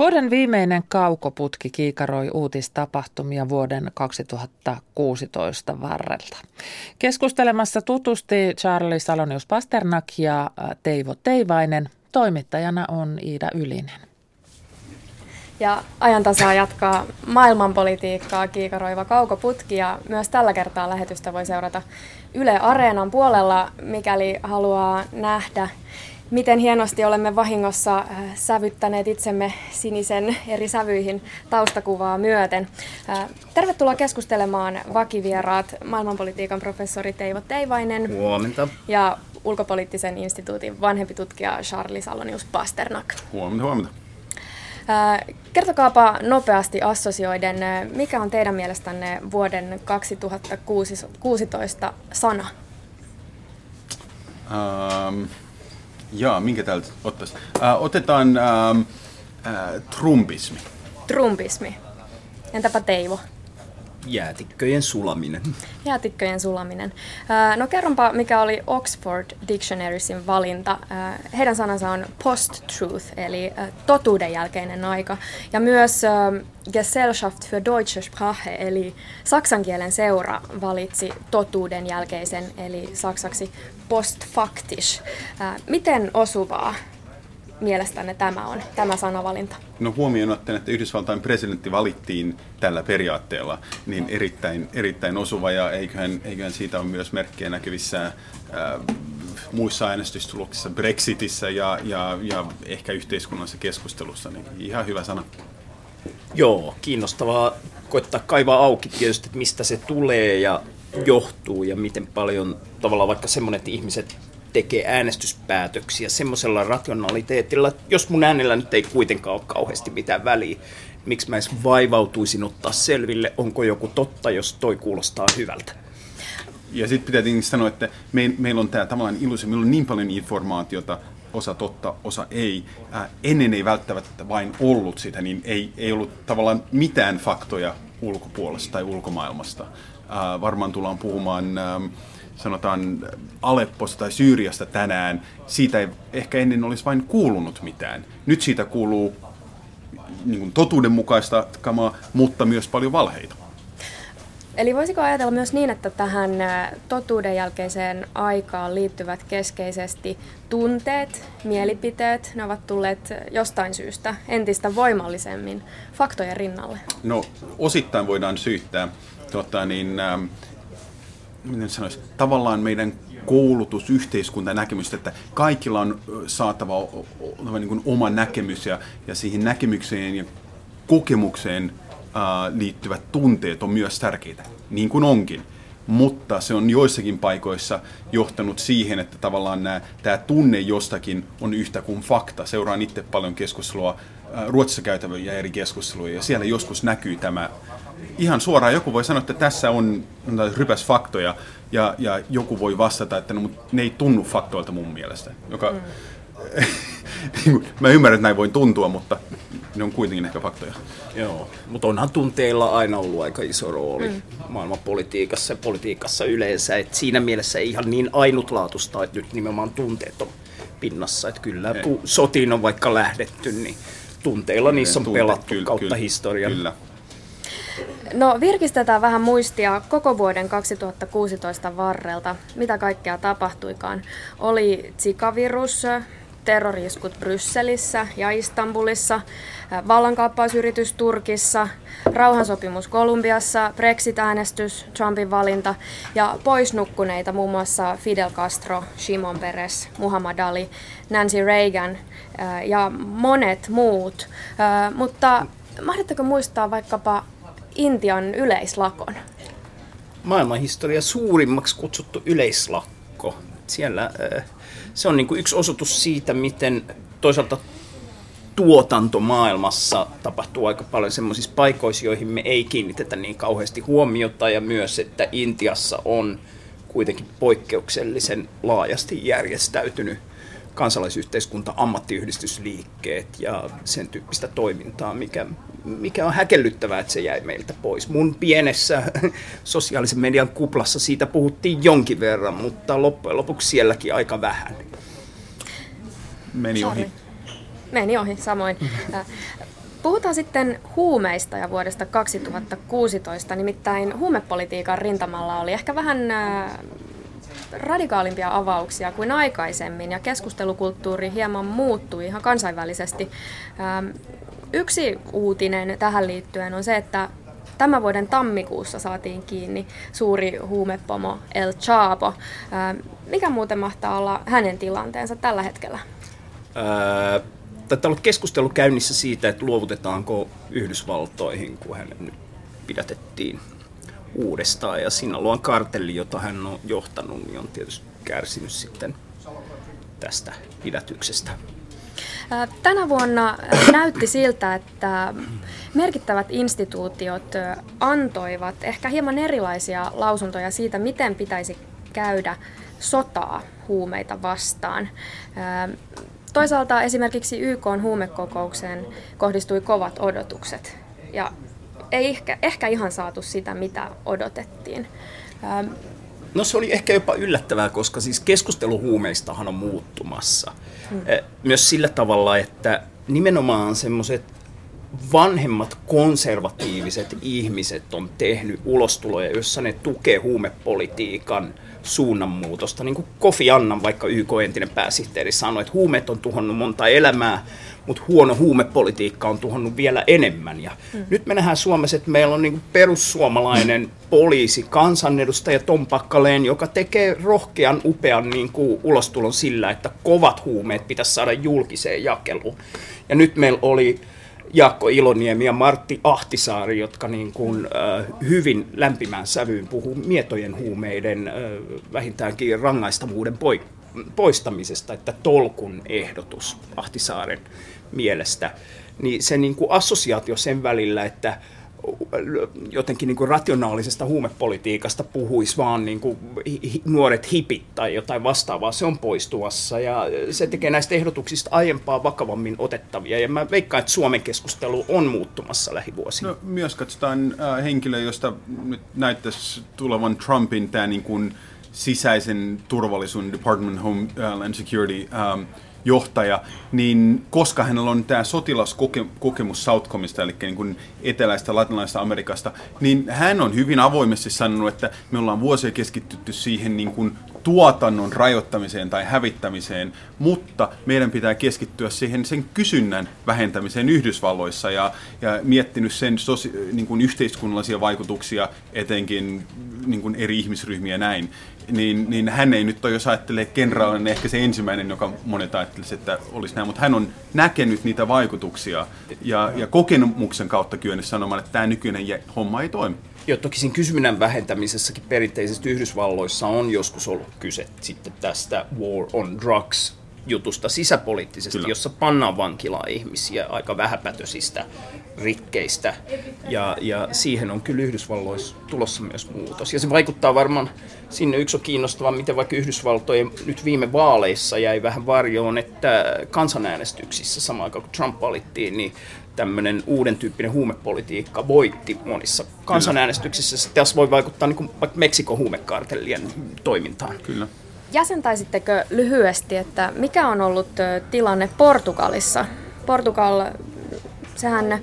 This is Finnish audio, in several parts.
Vuoden viimeinen kaukoputki kiikaroi uutistapahtumia vuoden 2016 varrelta. Keskustelemassa tutusti Charlie Salonius Pasternak ja Teivo Teivainen. Toimittajana on Iida Ylinen. Ja ajantasaa jatkaa maailmanpolitiikkaa kiikaroiva kaukoputki ja myös tällä kertaa lähetystä voi seurata Yle Areenan puolella, mikäli haluaa nähdä miten hienosti olemme vahingossa äh, sävyttäneet itsemme sinisen eri sävyihin taustakuvaa myöten. Äh, tervetuloa keskustelemaan vakivieraat maailmanpolitiikan professori Teivo Teivainen. Huomenta. Ja ulkopoliittisen instituutin vanhempi tutkija Charlie Salonius Pasternak. Huomenta, huomenta. Äh, kertokaapa nopeasti assosioiden, mikä on teidän mielestänne vuoden 2016 sana? Um, Jaa, minkä täältä ottaisi? Äh, otetaan äh, äh, trumpismi. Trumpismi. Entäpä Teivo? Jäätikköjen sulaminen. Jäätikköjen sulaminen. No kerronpa, mikä oli Oxford Dictionariesin valinta. Heidän sanansa on post-truth, eli totuuden jälkeinen aika. Ja myös Gesellschaft für Deutsche Sprache, eli saksan kielen seura, valitsi totuuden jälkeisen, eli saksaksi postfaktisch. Miten osuvaa mielestänne tämä on, tämä sanavalinta? No huomioon ottaen, että Yhdysvaltain presidentti valittiin tällä periaatteella, niin erittäin, erittäin osuva ja eiköhän, eiköhän siitä ole myös merkkejä näkyvissä äh, muissa äänestystuloksissa, Brexitissä ja, ja, ja ehkä yhteiskunnallisessa keskustelussa, niin ihan hyvä sana. Joo, kiinnostavaa koittaa kaivaa auki tietysti, että mistä se tulee ja johtuu ja miten paljon tavallaan vaikka semmoinen, ihmiset tekee äänestyspäätöksiä semmoisella rationaliteetilla, jos mun äänellä nyt ei kuitenkaan ole kauheasti mitään väliä, miksi mä edes vaivautuisin ottaa selville, onko joku totta, jos toi kuulostaa hyvältä. Ja sitten pitää tietenkin sanoa, että me, meillä on tämä tavallaan illuusio, meillä on niin paljon informaatiota, osa totta, osa ei. Ää, ennen ei välttämättä vain ollut sitä, niin ei, ei ollut tavallaan mitään faktoja ulkopuolesta tai ulkomaailmasta. Ää, varmaan tullaan puhumaan ää, sanotaan Alepposta tai Syyriasta tänään, siitä ei ehkä ennen olisi vain kuulunut mitään. Nyt siitä kuuluu niin kuin totuudenmukaista kamaa, mutta myös paljon valheita. Eli voisiko ajatella myös niin, että tähän totuuden jälkeiseen aikaan liittyvät keskeisesti tunteet, mielipiteet, ne ovat tulleet jostain syystä entistä voimallisemmin faktojen rinnalle? No osittain voidaan syyttää tota, niin, miten sanoisi, tavallaan meidän koulutus, yhteiskunta näkemystä, että kaikilla on saatava niin kuin oma näkemys ja, ja siihen näkemykseen ja kokemukseen ää, liittyvät tunteet on myös tärkeitä, niin kuin onkin. Mutta se on joissakin paikoissa johtanut siihen, että tavallaan nämä, tämä tunne jostakin on yhtä kuin fakta. Seuraan itse paljon keskustelua, ää, Ruotsissa käytäviä eri keskusteluja, ja siellä joskus näkyy tämä ihan suoraan joku voi sanoa, että tässä on rypäs faktoja, ja, ja joku voi vastata, että no, ne ei tunnu faktoilta mun mielestä. Joka, mm. Mä ymmärrän, että näin voi tuntua, mutta ne on kuitenkin ehkä faktoja. Joo, mutta onhan tunteilla aina ollut aika iso rooli mm. maailmanpolitiikassa ja politiikassa yleensä. Et siinä mielessä ei ihan niin ainutlaatusta, että nyt nimenomaan tunteet on pinnassa. Että kyllä, kun sotiin on vaikka lähdetty, niin tunteilla niissä on tunteet, pelattu kyllä, kautta kyllä, historian. Kyllä. No virkistetään vähän muistia koko vuoden 2016 varrelta. Mitä kaikkea tapahtuikaan? Oli Zika-virus, terroriiskut Brysselissä ja Istanbulissa, vallankaappausyritys Turkissa, rauhansopimus Kolumbiassa, Brexit-äänestys, Trumpin valinta ja poisnukkuneita muun muassa Fidel Castro, Shimon Peres, Muhammad Ali, Nancy Reagan ja monet muut. Mutta mahdatteko muistaa vaikkapa Intian yleislakon? Maailmanhistoria suurimmaksi kutsuttu yleislakko. Siellä se on niin kuin yksi osoitus siitä, miten toisaalta tuotanto maailmassa tapahtuu aika paljon semmoisissa paikoissa, joihin me ei kiinnitetä niin kauheasti huomiota ja myös, että Intiassa on kuitenkin poikkeuksellisen laajasti järjestäytynyt kansalaisyhteiskunta, ammattiyhdistysliikkeet ja sen tyyppistä toimintaa, mikä, mikä on häkellyttävää, että se jäi meiltä pois. Mun pienessä sosiaalisen median kuplassa siitä puhuttiin jonkin verran, mutta loppujen lopuksi sielläkin aika vähän. Meni ohi. Meni ohi, samoin. Puhutaan sitten huumeista ja vuodesta 2016, nimittäin huumepolitiikan rintamalla oli ehkä vähän radikaalimpia avauksia kuin aikaisemmin ja keskustelukulttuuri hieman muuttui ihan kansainvälisesti. Yksi uutinen tähän liittyen on se, että tämän vuoden tammikuussa saatiin kiinni suuri huumepomo El Chapo. Mikä muuten mahtaa olla hänen tilanteensa tällä hetkellä? Taitaa olla keskustelu käynnissä siitä, että luovutetaanko Yhdysvaltoihin, kun hän nyt pidätettiin uudestaan. Ja siinä luon kartelli, jota hän on johtanut, niin on tietysti kärsinyt sitten tästä pidätyksestä. Tänä vuonna näytti siltä, että merkittävät instituutiot antoivat ehkä hieman erilaisia lausuntoja siitä, miten pitäisi käydä sotaa huumeita vastaan. Toisaalta esimerkiksi YK huumekokoukseen kohdistui kovat odotukset ja ei ehkä, ehkä ihan saatu sitä, mitä odotettiin. No se oli ehkä jopa yllättävää, koska siis keskustelu huumeistahan on muuttumassa. Hmm. Myös sillä tavalla, että nimenomaan semmoiset vanhemmat konservatiiviset ihmiset on tehnyt ulostuloja, jossa ne tukee huumepolitiikan suunnanmuutosta. Niin kuin Kofi Annan, vaikka YK entinen pääsihteeri, sanoi, että huumeet on tuhonnut monta elämää, mutta huono huumepolitiikka on tuhonnut vielä enemmän. Ja mm. Nyt me nähdään Suomessa, että meillä on niin perussuomalainen poliisi, kansanedustaja Tom Pakkaleen, joka tekee rohkean, upean niin kuin ulostulon sillä, että kovat huumeet pitäisi saada julkiseen jakeluun. Ja nyt meillä oli Jaakko Iloniemi ja Martti Ahtisaari, jotka niin kuin, äh, hyvin lämpimään sävyyn puhuu mietojen huumeiden äh, vähintäänkin rangaistavuuden poi, poistamisesta, että tolkun ehdotus Ahtisaaren mielestä, niin se niin kuin assosiaatio sen välillä, että jotenkin niin kuin rationaalisesta huumepolitiikasta puhuisi vaan niin kuin nuoret hipit tai jotain vastaavaa, se on poistuvassa ja se tekee näistä ehdotuksista aiempaa vakavammin otettavia ja mä veikkaan, että Suomen keskustelu on muuttumassa lähivuosina. No, myös katsotaan äh, henkilö, josta nyt näyttäisi tulevan Trumpin tämä niin kuin sisäisen turvallisuuden Department of Homeland Security ähm, johtaja, niin koska hänellä on tämä sotilaskokemus Southcomista, eli niin kuin eteläistä latinalaisesta Amerikasta, niin hän on hyvin avoimesti sanonut, että me ollaan vuosia keskittytty siihen niin kuin tuotannon rajoittamiseen tai hävittämiseen, mutta meidän pitää keskittyä siihen sen kysynnän vähentämiseen Yhdysvalloissa ja, ja miettinyt sen sosi, niin kuin yhteiskunnallisia vaikutuksia etenkin niin kuin eri ihmisryhmiä näin niin, niin hän ei nyt ole, jos ajattelee kenraalina, ehkä se ensimmäinen, joka monet ajattelisi, että olisi näin, mutta hän on näkenyt niitä vaikutuksia ja, ja kokemuksen kautta kyennyt sanomaan, että tämä nykyinen homma ei toimi. Joo, toki siinä kysynnän vähentämisessäkin perinteisesti Yhdysvalloissa on joskus ollut kyse sitten tästä war on drugs jutusta sisäpoliittisesti, Kyllä. jossa pannaan vankilaa ihmisiä aika vähäpätöisistä rikkeistä. Ja, ja siihen on kyllä Yhdysvalloissa tulossa myös muutos. Ja se vaikuttaa varmaan, sinne yksi on kiinnostava, miten vaikka Yhdysvaltojen nyt viime vaaleissa jäi vähän varjoon, että kansanäänestyksissä samaan aikaan kun Trump valittiin, niin tämmöinen uuden tyyppinen huumepolitiikka voitti monissa kansanäänestyksissä. Se taas voi vaikuttaa niin kuin vaikka Meksikon huumekartellien toimintaan. Kyllä. Jäsentäisittekö lyhyesti, että mikä on ollut tilanne Portugalissa? Portugal, sehän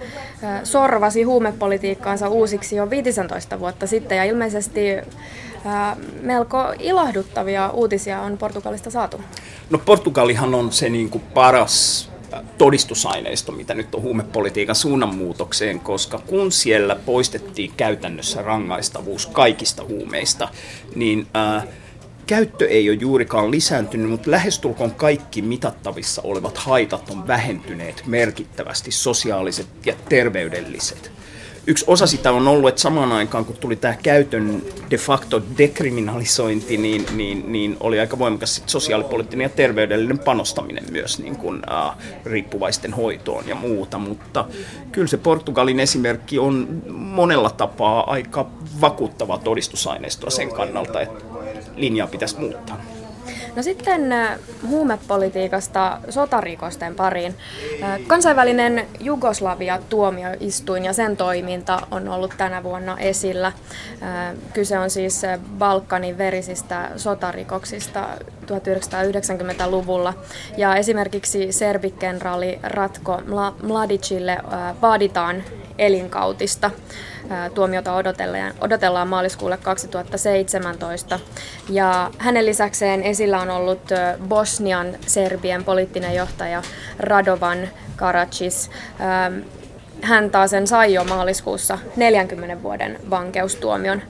sorvasi huumepolitiikkaansa uusiksi jo 15 vuotta sitten ja ilmeisesti melko ilahduttavia uutisia on Portugalista saatu. No Portugalihan on se niin kuin paras todistusaineisto, mitä nyt on huumepolitiikan suunnanmuutokseen, koska kun siellä poistettiin käytännössä rangaistavuus kaikista huumeista, niin äh, käyttö ei ole juurikaan lisääntynyt, mutta lähestulkoon kaikki mitattavissa olevat haitat on vähentyneet merkittävästi, sosiaaliset ja terveydelliset. Yksi osa sitä on ollut, että samaan aikaan kun tuli tämä käytön de facto dekriminalisointi, niin, niin, niin oli aika voimakas sosiaalipoliittinen ja terveydellinen panostaminen myös niin kuin, äh, riippuvaisten hoitoon ja muuta. Mutta kyllä se Portugalin esimerkki on monella tapaa aika vakuuttava todistusaineistoa sen kannalta, että linjaa pitäisi muuttaa. No sitten äh, huumepolitiikasta sotarikosten pariin. Äh, kansainvälinen Jugoslavia-tuomioistuin ja sen toiminta on ollut tänä vuonna esillä. Äh, kyse on siis Balkanin verisistä sotarikoksista 1990-luvulla. Ja esimerkiksi serbikenraali Ratko Mladicille vaaditaan elinkautista. Tuomiota odotellaan, odotellaan maaliskuulle 2017. Ja hänen lisäkseen esillä on ollut Bosnian serbien poliittinen johtaja Radovan Karacis. Hän taas sen sai jo maaliskuussa 40 vuoden vankeustuomion.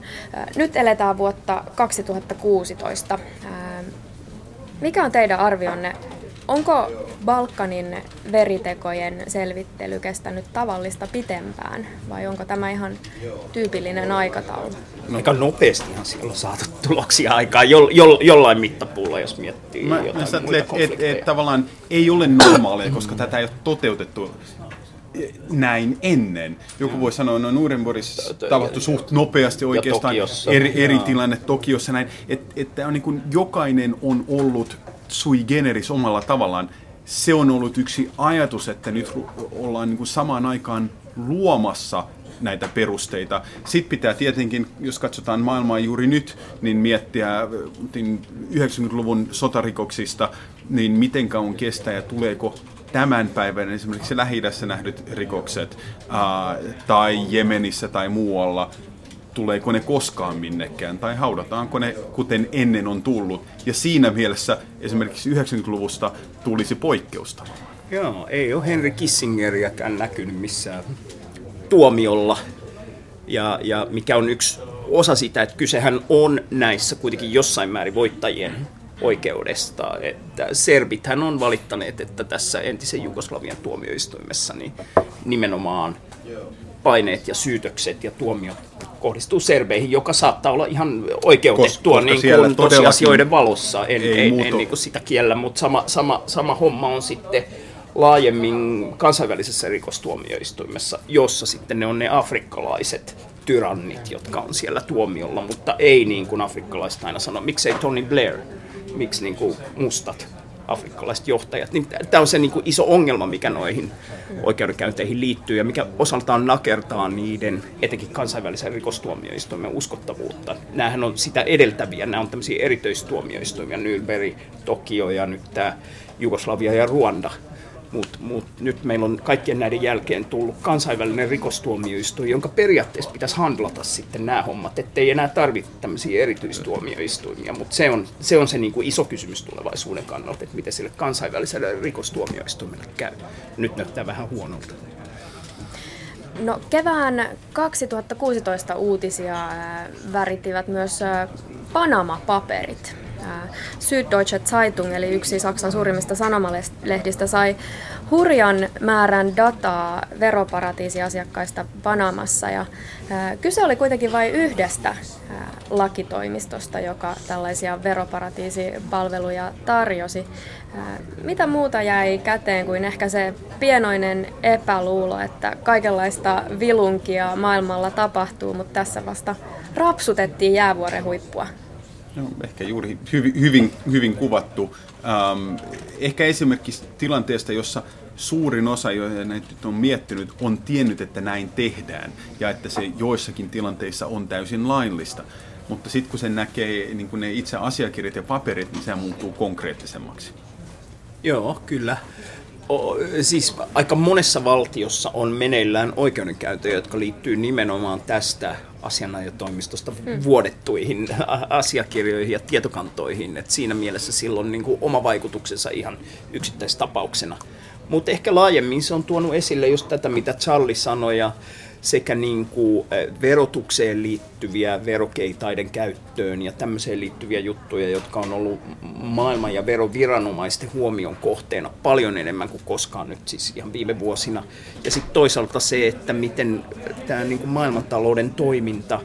Nyt eletään vuotta 2016. Mikä on teidän arvionne Onko Balkanin veritekojen selvittely kestänyt tavallista pitempään vai onko tämä ihan tyypillinen aikataulu? No, aika nopeastihan siellä on saatu tuloksia aikaan jo, jo, jollain mittapuulla, jos miettii mä, jotain muita et, et, et, tavallaan ei ole normaalia, koska tätä ei ole toteutettu näin ennen. Joku voi sanoa, että no Nurembergissa tapahtui suht nopeasti oikeastaan eri, eri tilanne Tokiossa näin, että et, on niin kuin, jokainen on ollut sui generis omalla tavallaan. Se on ollut yksi ajatus, että nyt ollaan niin kuin samaan aikaan luomassa näitä perusteita. Sitten pitää tietenkin, jos katsotaan maailmaa juuri nyt, niin miettiä 90-luvun niin sotarikoksista, niin miten kauan kestää ja tuleeko tämän päivän esimerkiksi lähi nähdyt rikokset ää, tai Jemenissä tai muualla tuleeko ne koskaan minnekään tai haudataanko ne kuten ennen on tullut. Ja siinä mielessä esimerkiksi 90-luvusta tulisi poikkeusta. Joo, ei ole Henry Kissingeriäkään näkynyt missään tuomiolla. Ja, ja mikä on yksi osa sitä, että kysehän on näissä kuitenkin jossain määrin voittajien oikeudesta. Että serbithän on valittaneet, että tässä entisen Jugoslavian tuomioistuimessa niin nimenomaan paineet ja syytökset ja tuomiot kohdistuu serbeihin, joka saattaa olla ihan oikeutettua koska, niin kuin tosiasioiden valossa. En, ei en, en niin kuin sitä kiellä, mutta sama, sama, sama homma on sitten laajemmin kansainvälisessä rikostuomioistuimessa, jossa sitten ne on ne afrikkalaiset tyrannit, jotka on siellä tuomiolla, mutta ei niin kuin afrikkalaiset aina sanoo, miksei Tony Blair, miksi niin kuin mustat afrikkalaiset johtajat. Niin tämä on se niin kuin iso ongelma, mikä noihin oikeudenkäynteihin liittyy ja mikä osaltaan nakertaa niiden etenkin kansainvälisen rikostuomioistuimen uskottavuutta. Nämähän on sitä edeltäviä, nämä on tämmöisiä erityistuomioistuimia, Nürnberg, Tokio ja nyt tämä Jugoslavia ja Ruanda mutta mut nyt meillä on kaikkien näiden jälkeen tullut kansainvälinen rikostuomioistuin, jonka periaatteessa pitäisi handlata sitten nämä hommat, ettei enää tarvitse tämmöisiä erityistuomioistuimia. Mutta se on se, on se niinku iso kysymys tulevaisuuden kannalta, että miten sille kansainväliselle rikostuomioistuimelle käy. Nyt näyttää vähän huonolta. No, kevään 2016 uutisia värittivät myös Panama-paperit. Süddeutsche Zeitung, eli yksi Saksan suurimmista sanomalehdistä, sai hurjan määrän dataa veroparatiisiasiakkaista Panamassa. Ja, ää, kyse oli kuitenkin vain yhdestä ää, lakitoimistosta, joka tällaisia veroparatiisipalveluja tarjosi. Ää, mitä muuta jäi käteen kuin ehkä se pienoinen epäluulo, että kaikenlaista vilunkia maailmalla tapahtuu, mutta tässä vasta rapsutettiin jäävuoren huippua. No, ehkä juuri hyvin, hyvin, hyvin kuvattu. Ähm, ehkä esimerkki tilanteesta, jossa suurin osa, joita näitä on miettinyt, on tiennyt, että näin tehdään ja että se joissakin tilanteissa on täysin laillista. Mutta sitten kun se näkee niin kun ne itse asiakirjat ja paperit, niin se muuttuu konkreettisemmaksi. Joo, kyllä. Siis aika monessa valtiossa on meneillään oikeudenkäyntejä, jotka liittyy nimenomaan tästä asianajotoimistosta mm. vuodettuihin asiakirjoihin ja tietokantoihin. Et siinä mielessä silloin niin kuin oma vaikutuksensa ihan yksittäistapauksena. Mutta ehkä laajemmin se on tuonut esille just tätä, mitä Charlie sanoi, ja sekä niin kuin verotukseen liittyviä verokeitaiden käyttöön ja tämmöiseen liittyviä juttuja, jotka on ollut maailman ja veroviranomaisten huomion kohteena paljon enemmän kuin koskaan nyt siis ihan viime vuosina. Ja sitten toisaalta se, että miten tämä niin kuin maailmantalouden toiminta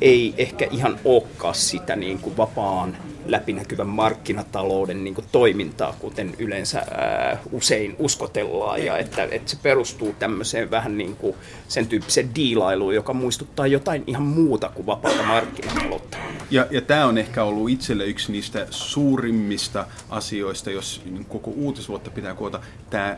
ei ehkä ihan olekaan sitä niin kuin vapaan läpinäkyvän markkinatalouden niin kuin toimintaa, kuten yleensä ää, usein uskotellaan, ja että, että se perustuu tämmöiseen vähän niin kuin sen tyyppiseen diilailuun, joka muistuttaa jotain ihan muuta kuin vapaata markkinataloutta. Ja, ja tämä on ehkä ollut itselle yksi niistä suurimmista asioista, jos koko uutisvuotta pitää koota, tämä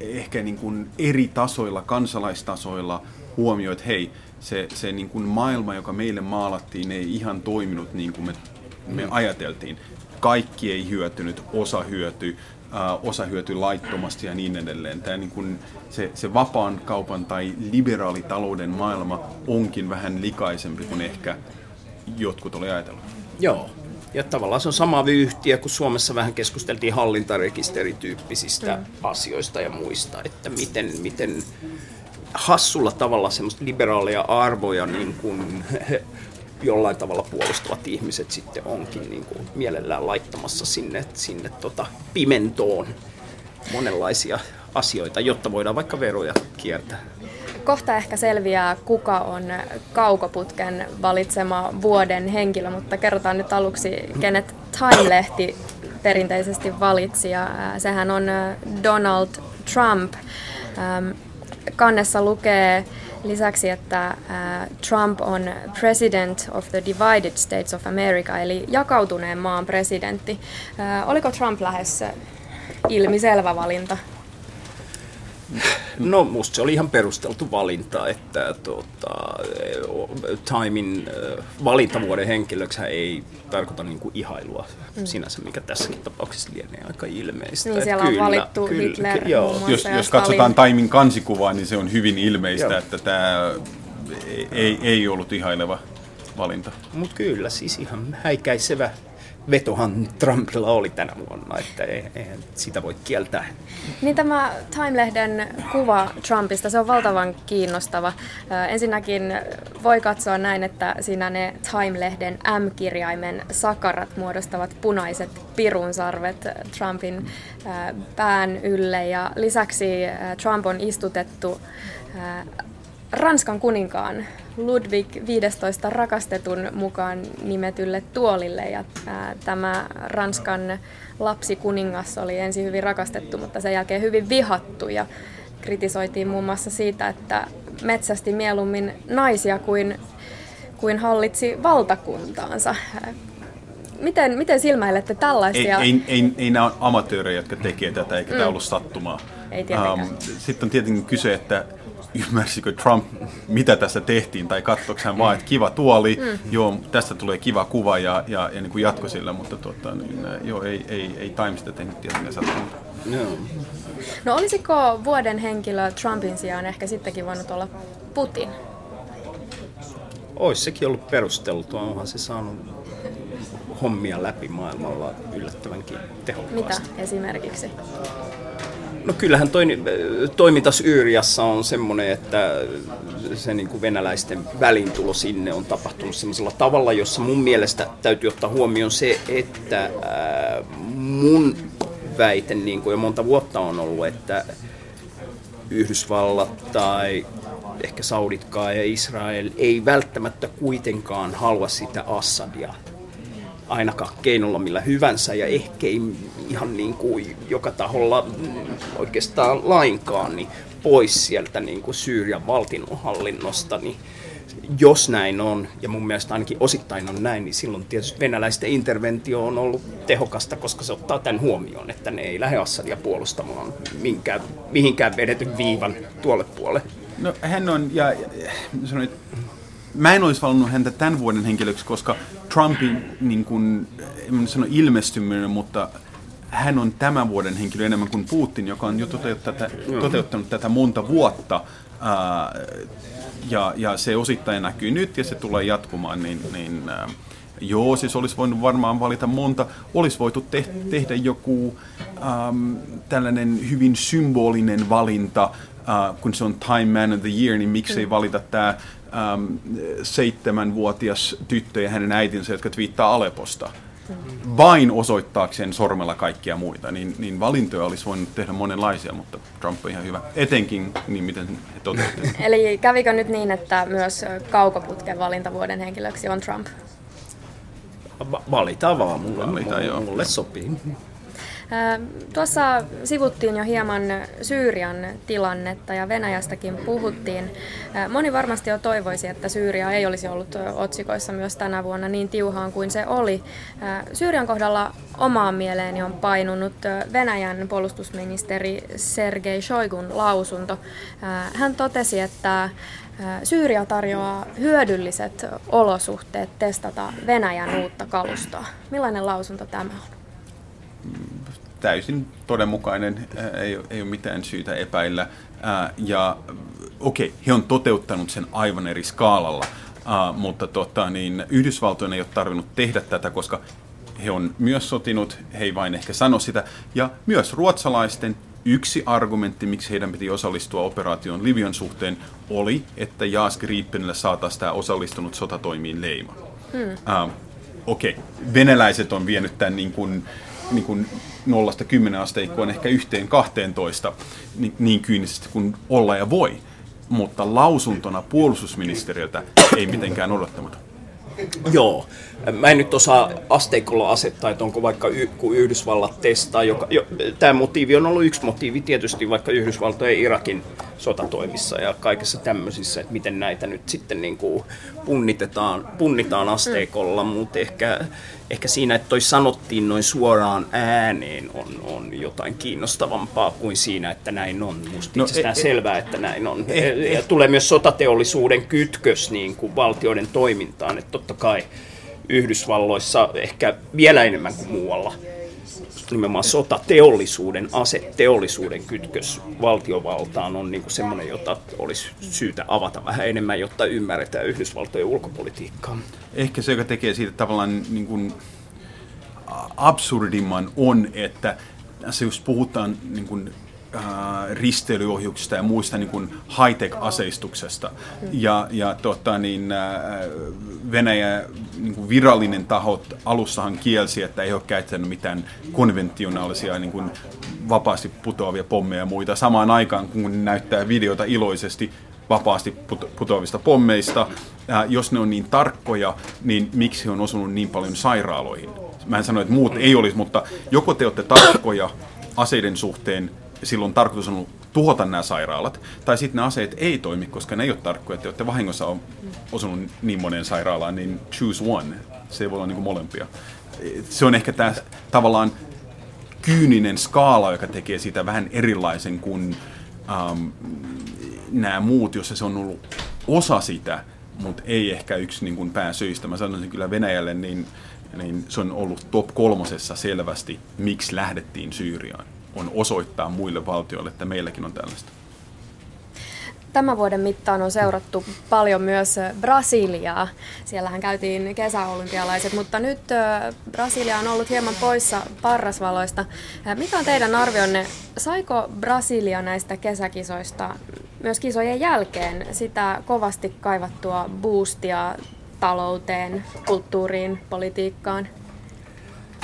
ehkä niin kuin eri tasoilla, kansalaistasoilla huomioi, että hei, se, se niin kuin maailma, joka meille maalattiin, ei ihan toiminut niin kuin me, me ajateltiin. Kaikki ei hyötynyt, osa hyötyi, Uh, osa hyötyy laittomasti ja niin edelleen. Tämä niin kuin se, se vapaan kaupan tai liberaalitalouden maailma onkin vähän likaisempi kuin ehkä jotkut oli ajatellut. Joo, ja tavallaan se on sama vyyhtiä, kun Suomessa vähän keskusteltiin hallintarekisterityyppisistä mm. asioista ja muista, että miten, miten hassulla tavalla semmoista liberaaleja arvoja niin kuin jollain tavalla puolustavat ihmiset sitten onkin niin kuin mielellään laittamassa sinne, sinne tota pimentoon monenlaisia asioita, jotta voidaan vaikka veroja kiertää. Kohta ehkä selviää, kuka on kaukoputken valitsema vuoden henkilö, mutta kerrotaan nyt aluksi, kenet Time-lehti perinteisesti valitsi. Ja sehän on Donald Trump. Kannessa lukee lisäksi, että Trump on President of the Divided States of America, eli jakautuneen maan presidentti. Oliko Trump lähes ilmiselvä valinta? No musta se oli ihan perusteltu valinta, että tuota, Timein valintavuoden henkilöksi ei tarkoita niin kuin ihailua mm. sinänsä, mikä tässäkin tapauksessa lienee aika ilmeistä. Niin siellä kyllä, on valittu kyllä, Hitler kyllä, joo. Jos, jos katsotaan Timein kansikuvaa, niin se on hyvin ilmeistä, joo. että tämä ei, ei, ei ollut ihaileva valinta. Mutta kyllä, siis ihan häikäisevä vetohan Trumpilla oli tänä vuonna, että eihän sitä voi kieltää. Niin tämä Time-lehden kuva Trumpista, se on valtavan kiinnostava. Ensinnäkin voi katsoa näin, että siinä ne Time-lehden M-kirjaimen sakarat muodostavat punaiset pirunsarvet Trumpin pään ylle ja lisäksi Trump on istutettu Ranskan kuninkaan Ludwig 15 rakastetun mukaan nimetylle tuolille. Ja tämä Ranskan lapsikuningas oli ensin hyvin rakastettu, mutta sen jälkeen hyvin vihattu ja kritisoitiin muun muassa siitä, että metsästi mieluummin naisia kuin, kuin hallitsi valtakuntaansa. Miten, miten silmäilette tällaisia? Ei, ei, ei, ei nämä ole amatöörejä, jotka tekee tätä, eikä mm. tämä ollut sattumaa. Ei. Um, sitten on tietenkin kyse, että ymmärsikö Trump, mitä tässä tehtiin, tai katsoiko hän vaan, että kiva tuoli, mm. joo, tästä tulee kiva kuva ja, ja, ja niin kuin jatko sillä, mutta tuota, niin, joo, ei, ei, ei Time sitä tehnyt tietenkään sattumalta. No. no olisiko vuoden henkilö Trumpin sijaan ehkä sittenkin voinut olla Putin? Olisi sekin ollut perusteltua, onhan se saanut hommia läpi maailmalla yllättävänkin tehokkaasti. Mitä esimerkiksi? No kyllähän toi, toiminta Syyriassa on semmoinen, että se niin kuin venäläisten välintulo sinne on tapahtunut semmoisella tavalla, jossa mun mielestä täytyy ottaa huomioon se, että mun väite niin kuin jo monta vuotta on ollut, että Yhdysvallat tai ehkä Sauditkaan ja Israel ei välttämättä kuitenkaan halua sitä Assadia ainakaan keinolla millä hyvänsä ja ehkä ei ihan niin kuin joka taholla oikeastaan lainkaan niin pois sieltä niin kuin Syyrian valtinhallinnosta, niin jos näin on, ja mun mielestä ainakin osittain on näin, niin silloin tietysti venäläisten interventio on ollut tehokasta, koska se ottaa tämän huomioon, että ne ei lähde Assadia puolustamaan minkään, mihinkään vedetyn viivan tuolle puolelle. No hän on, ja, ja sanoin, mä en olisi valinnut häntä tämän vuoden henkilöksi, koska Trumpin, niin kuin, en sano ilmestyminen, mutta hän on tämän vuoden henkilö enemmän kuin Putin, joka on jo toteuttanut tätä, toteuttanut tätä monta vuotta. Ää, ja, ja se osittain näkyy nyt ja se tulee jatkumaan, niin, niin ää, joo, siis olisi voinut varmaan valita monta. Olisi voitu te- tehdä joku äm, tällainen hyvin symbolinen valinta, äh, kun se on Time Man of the Year, niin miksei mm. valita tämä ähm, seitsemänvuotias tyttö ja hänen äitinsä, jotka twiittaa Aleposta vain osoittaakseen sormella kaikkia muita, niin, niin valintoja olisi voinut tehdä monenlaisia, mutta Trump on ihan hyvä. Etenkin niin, miten he toteuttivat. Eli kävikö nyt niin, että myös kaukoputken valintavuoden henkilöksi on Trump? Valitaan vaan, mulle, Valitaan, mulle, joo. mulle sopii. Tuossa sivuttiin jo hieman Syyrian tilannetta ja Venäjästäkin puhuttiin. Moni varmasti jo toivoisi, että Syyria ei olisi ollut otsikoissa myös tänä vuonna niin tiuhaan kuin se oli. Syyrian kohdalla omaan mieleeni on painunut Venäjän puolustusministeri Sergei Shoigun lausunto. Hän totesi, että Syyria tarjoaa hyödylliset olosuhteet testata Venäjän uutta kalustoa. Millainen lausunto tämä on? Täysin todenmukainen, ei, ei ole mitään syytä epäillä. Ja okei, okay, he on toteuttanut sen aivan eri skaalalla, mutta tota, niin, Yhdysvaltojen ei ole tarvinnut tehdä tätä, koska he on myös sotinut, he ei vain ehkä sano sitä, ja myös ruotsalaisten yksi argumentti, miksi heidän piti osallistua operaatioon Libyan suhteen, oli, että Jaas Gripenille saataisiin tämä osallistunut sotatoimiin leima. Hmm. Uh, Okei, okay. venäläiset on vienyt tämän niin kuin, niin kuin nollasta kymmenen asteikkoon ehkä yhteen 12 niin, niin kyynisesti kuin olla ja voi. Mutta lausuntona puolustusministeriöltä ei mitenkään odottamaton. Joo. Mä en nyt osaa asteikolla asettaa, että onko vaikka y- kun Yhdysvallat testaa, joka, jo, tämä motiivi on ollut yksi motiivi tietysti vaikka Yhdysvaltojen Irakin sotatoimissa ja kaikessa tämmöisissä, että miten näitä nyt sitten niin kuin punnitetaan, punnitaan asteikolla, mm. mutta ehkä, ehkä siinä, että toi sanottiin noin suoraan ääneen on, on jotain kiinnostavampaa kuin siinä, että näin on. Musta no, itsestään e, selvää, että näin on. E, e, ja tulee myös sotateollisuuden kytkös niin kuin valtioiden toimintaan, että totta kai Yhdysvalloissa ehkä vielä enemmän kuin muualla nimenomaan sotateollisuuden, aseteollisuuden kytkös valtiovaltaan on niin kuin semmoinen, jota olisi syytä avata vähän enemmän, jotta ymmärretään Yhdysvaltojen ulkopolitiikkaa. Ehkä se, joka tekee siitä tavallaan niin kuin absurdimman on, että se jos puhutaan niin kuin äh, risteilyohjuksista ja muista niin kuin high-tech-aseistuksesta. Ja, ja tota, niin, äh, Venäjä niin kuin virallinen taho alussahan kielsi, että ei ole käyttänyt mitään konventionaalisia niin kuin vapaasti putoavia pommeja ja muita. Samaan aikaan, kun näyttää videota iloisesti vapaasti putoavista pommeista, äh, jos ne on niin tarkkoja, niin miksi on osunut niin paljon sairaaloihin? Mä en sano, että muut ei olisi, mutta joko te olette tarkkoja aseiden suhteen silloin tarkoitus on tuhota nämä sairaalat, tai sitten ne aseet ei toimi, koska ne ei ole tarkkoja, että te olette vahingossa on osunut niin moneen sairaalaan, niin choose one. Se ei voi olla niin kuin molempia. Se on ehkä tämä tavallaan kyyninen skaala, joka tekee siitä vähän erilaisen kuin ähm, nämä muut, jossa se on ollut osa sitä, mutta ei ehkä yksi niin kuin pääsyistä. Mä sanoisin kyllä Venäjälle, niin, niin se on ollut top kolmosessa selvästi, miksi lähdettiin Syyriaan on osoittaa muille valtioille, että meilläkin on tällaista. Tämän vuoden mittaan on seurattu paljon myös Brasiliaa. Siellähän käytiin kesäolympialaiset, mutta nyt Brasilia on ollut hieman poissa parrasvaloista. Mikä on teidän arvionne? Saiko Brasilia näistä kesäkisoista myös kisojen jälkeen sitä kovasti kaivattua boostia talouteen, kulttuuriin, politiikkaan?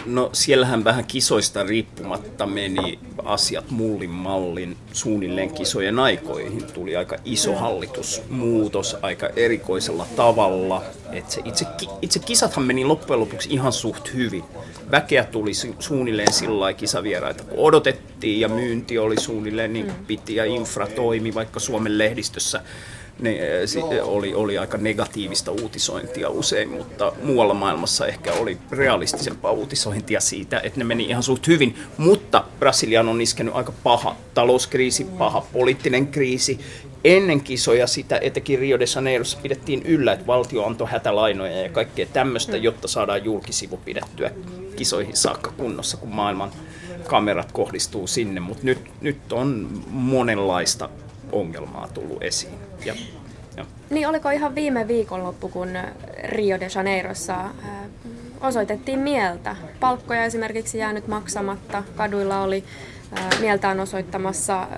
No siellähän vähän kisoista riippumatta meni asiat mullin mallin suunnilleen kisojen aikoihin. Tuli aika iso hallitusmuutos aika erikoisella tavalla. Et se itse, itse kisathan meni loppujen lopuksi ihan suht hyvin. Väkeä tuli suunnilleen sillä kisavieraita kun odotettiin ja myynti oli suunnilleen niin kuin piti ja infra toimi vaikka Suomen lehdistössä ne, oli, oli aika negatiivista uutisointia usein, mutta muualla maailmassa ehkä oli realistisempaa uutisointia siitä, että ne meni ihan suht hyvin. Mutta Brasilian on iskenyt aika paha talouskriisi, paha poliittinen kriisi. Ennen kisoja sitä etenkin Rio de Janeirossa pidettiin yllä, että valtio antoi hätälainoja ja kaikkea tämmöistä, jotta saadaan julkisivu pidettyä kisoihin saakka kunnossa, kun maailman kamerat kohdistuu sinne. Mutta nyt, nyt on monenlaista ongelmaa tullut esiin. Ja, ja. Niin, oliko ihan viime viikonloppu, kun Rio de Janeirossa äh, osoitettiin mieltä? Palkkoja esimerkiksi jäänyt maksamatta, kaduilla oli äh, mieltään osoittamassa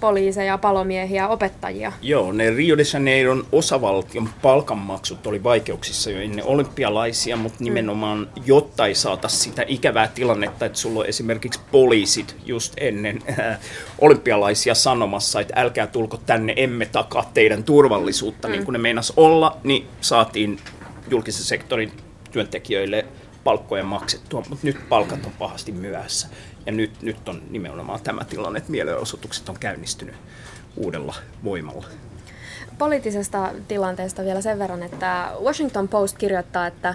poliiseja, palomiehiä, opettajia. Joo, ne Rio de Janeiron osavaltion palkanmaksut oli vaikeuksissa jo ennen olympialaisia, mutta nimenomaan jotta ei saata sitä ikävää tilannetta, että sulla on esimerkiksi poliisit just ennen äh, olympialaisia sanomassa, että älkää tulko tänne, emme takaa teidän turvallisuutta, mm. niin kuin ne meinas olla, niin saatiin julkisen sektorin työntekijöille palkkoja maksettua, mutta nyt palkat on pahasti myöhässä. Ja nyt, nyt on nimenomaan tämä tilanne, että mielenosoitukset on käynnistynyt uudella voimalla. Poliittisesta tilanteesta vielä sen verran, että Washington Post kirjoittaa, että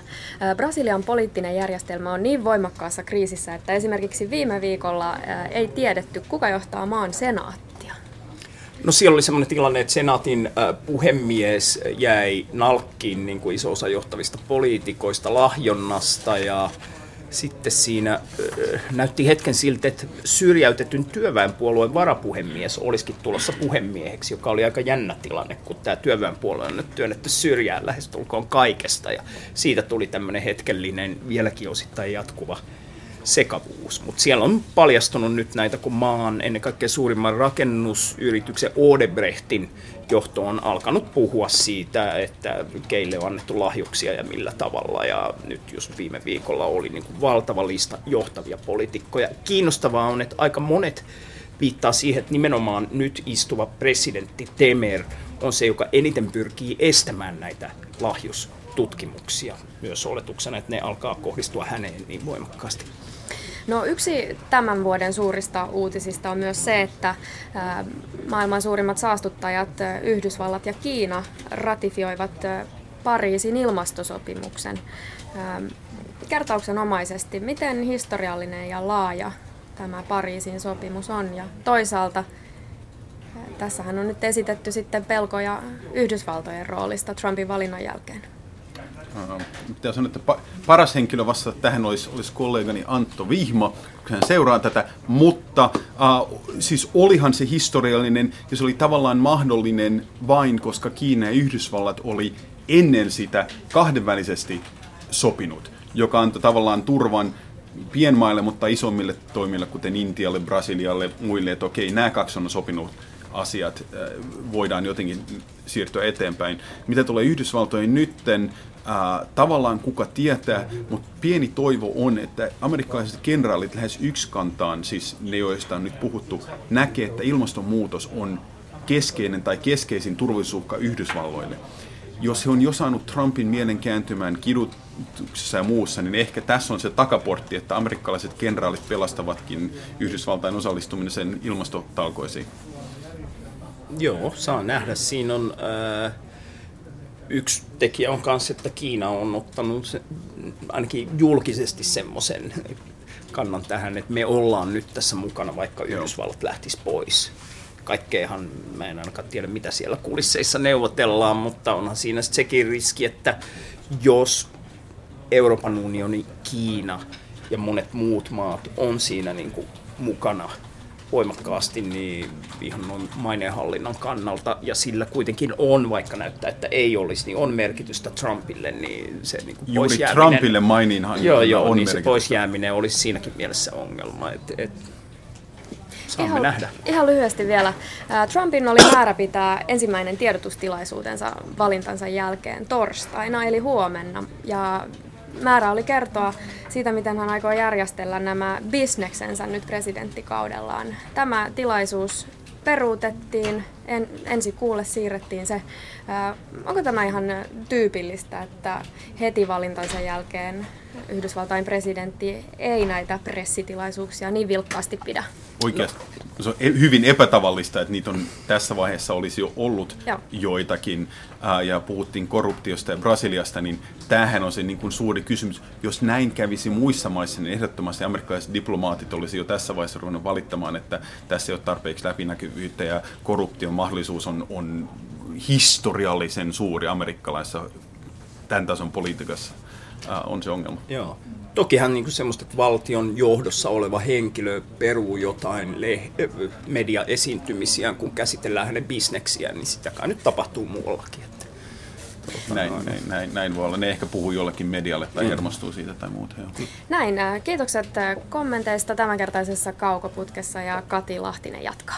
Brasilian poliittinen järjestelmä on niin voimakkaassa kriisissä, että esimerkiksi viime viikolla ei tiedetty, kuka johtaa maan senaattia. No siellä oli sellainen tilanne, että senaatin puhemies jäi nalkkiin niin kuin iso osa johtavista poliitikoista lahjonnasta ja sitten siinä näytti hetken siltä, että syrjäytetyn työväenpuolueen varapuhemies olisikin tulossa puhemieheksi, joka oli aika jännä tilanne, kun tämä työväenpuolue on nyt työnnetty syrjään lähestulkoon kaikesta. Ja siitä tuli tämmöinen hetkellinen, vieläkin osittain jatkuva sekavuus. Mutta siellä on paljastunut nyt näitä, kun maan ennen kaikkea suurimman rakennusyrityksen Odebrechtin johto on alkanut puhua siitä, että keille on annettu lahjuksia ja millä tavalla. Ja nyt just viime viikolla oli niin kuin valtava lista johtavia poliitikkoja. Kiinnostavaa on, että aika monet viittaa siihen, että nimenomaan nyt istuva presidentti Temer on se, joka eniten pyrkii estämään näitä lahjustutkimuksia. Myös oletuksena, että ne alkaa kohdistua häneen niin voimakkaasti. No yksi tämän vuoden suurista uutisista on myös se, että maailman suurimmat saastuttajat Yhdysvallat ja Kiina ratifioivat Pariisin ilmastosopimuksen. Kertauksenomaisesti, miten historiallinen ja laaja tämä Pariisin sopimus on ja toisaalta tässähän on nyt esitetty sitten pelkoja Yhdysvaltojen roolista Trumpin valinnan jälkeen. Pitää sanoa, että paras henkilö vastata tähän olisi, olisi kollegani Antto Vihma, hän seuraa tätä, mutta äh, siis olihan se historiallinen ja se oli tavallaan mahdollinen vain, koska Kiina ja Yhdysvallat oli ennen sitä kahdenvälisesti sopinut, joka antoi tavallaan turvan pienmaille, mutta isommille toimille, kuten Intialle, Brasilialle, muille, että okei, nämä kaksi on sopinut asiat voidaan jotenkin siirtyä eteenpäin. Mitä tulee Yhdysvaltoihin nytten, Ää, tavallaan kuka tietää, mutta pieni toivo on, että amerikkalaiset kenraalit lähes yksikantaan, siis ne joista on nyt puhuttu, näkee, että ilmastonmuutos on keskeinen tai keskeisin turvallisuusuhka Yhdysvalloille. Jos he on jo saanut Trumpin mielen kääntymään kidutuksessa ja muussa, niin ehkä tässä on se takaportti, että amerikkalaiset kenraalit pelastavatkin Yhdysvaltain osallistuminen sen ilmastotalkoisiin. Joo, saa nähdä. Siinä on... Äh yksi tekijä on myös, että Kiina on ottanut se, ainakin julkisesti semmoisen kannan tähän, että me ollaan nyt tässä mukana, vaikka Yhdysvallat lähtisi pois. Kaikkeahan, mä en ainakaan tiedä mitä siellä kulisseissa neuvotellaan, mutta onhan siinä sekin riski, että jos Euroopan unioni, Kiina ja monet muut maat on siinä niin kuin mukana voimakkaasti niin ihan noin maineenhallinnan kannalta, ja sillä kuitenkin on, vaikka näyttää, että ei olisi, niin on merkitystä Trumpille, niin se niin kuin Juuri Trumpille maineenhallinnan joo, joo, on niin merkitystä. se pois jääminen olisi siinäkin mielessä ongelma, että et, saamme ihan, nähdä. Ihan lyhyesti vielä. Trumpin oli määrä pitää ensimmäinen tiedotustilaisuutensa valintansa jälkeen torstaina, eli huomenna. Ja määrä oli kertoa siitä, miten hän aikoo järjestellä nämä bisneksensä nyt presidenttikaudellaan. Tämä tilaisuus peruutettiin, en, ensi kuulle siirrettiin se. Äh, onko tämä ihan tyypillistä, että heti valintansa jälkeen Yhdysvaltain presidentti ei näitä pressitilaisuuksia niin vilkkaasti pidä? Oikeasti. Se on e- hyvin epätavallista, että niitä on tässä vaiheessa olisi jo ollut Joo. joitakin, ää, ja puhuttiin korruptiosta ja Brasiliasta, niin tämähän on se niin kuin suuri kysymys. Jos näin kävisi muissa maissa, niin ehdottomasti amerikkalaiset diplomaatit olisi jo tässä vaiheessa ruvennut valittamaan, että tässä ei ole tarpeeksi läpinäkyvyyttä ja korruption mahdollisuus on, on historiallisen suuri amerikkalaisessa tämän tason politiikassa on se ongelma. Joo. Tokihan niin kuin semmoista, että valtion johdossa oleva henkilö peruu jotain le- mediaesiintymisiä, kun käsitellään hänen bisneksiä, niin sitä kai nyt tapahtuu muuallakin. Että, näin, näin, näin, näin voi olla. Ne ehkä puhuu jollekin medialle tai mm. hermostuu siitä tai muuta. Joo. Näin, kiitokset kommenteista tämänkertaisessa kaukoputkessa ja Kati Lahtinen jatkaa.